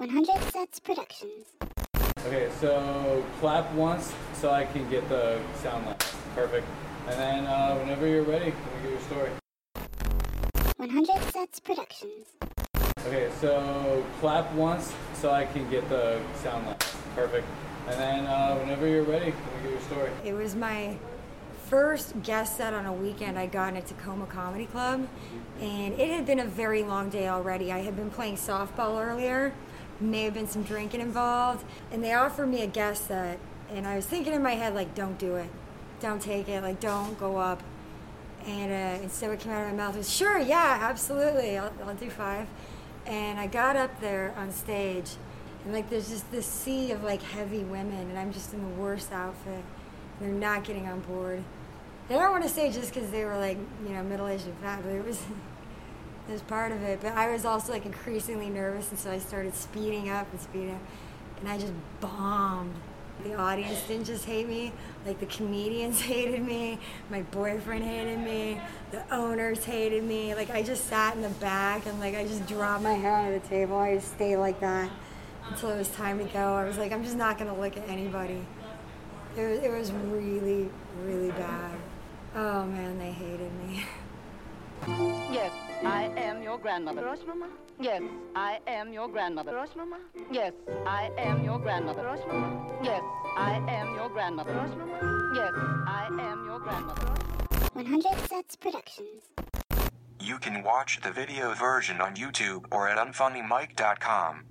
100 Sets Productions. Okay, so clap once so I can get the sound line. Perfect. And then uh, whenever you're ready, can we get your story? 100 Sets Productions. Okay, so clap once so I can get the sound line. Perfect. And then uh, whenever you're ready, can we get your story? It was my first guest set on a weekend I got in a Tacoma Comedy Club, and it had been a very long day already. I had been playing softball earlier, may have been some drinking involved, and they offered me a guest set, and I was thinking in my head, like, don't do it. Don't take it. Like, don't go up. And uh, instead, what came out of my mouth was, sure, yeah, absolutely, I'll, I'll do five. And I got up there on stage, and like, there's just this sea of like heavy women, and I'm just in the worst outfit. They're not getting on board. And I don't want to say just because they were like, you know, middle aged and fat, but it was, was part of it. But I was also like increasingly nervous, and so I started speeding up and speeding up, and I just bombed. The audience didn't just hate me, like the comedians hated me, my boyfriend hated me, the owners hated me. Like I just sat in the back and like I just dropped my head on the table. I just stayed like that until it was time to go. I was like, I'm just not gonna look at anybody. It was, it was really, really bad. Oh man, I am your grandmother. Rush, Mama? Yes, I am your grandmother. Rush, Mama? Yes, I am your grandmother. Rush, Mama? Yes, I am your grandmother. Rush, Mama? Yes, I am your grandmother. 100 Sets Productions. You can watch the video version on YouTube or at unfunnymike.com.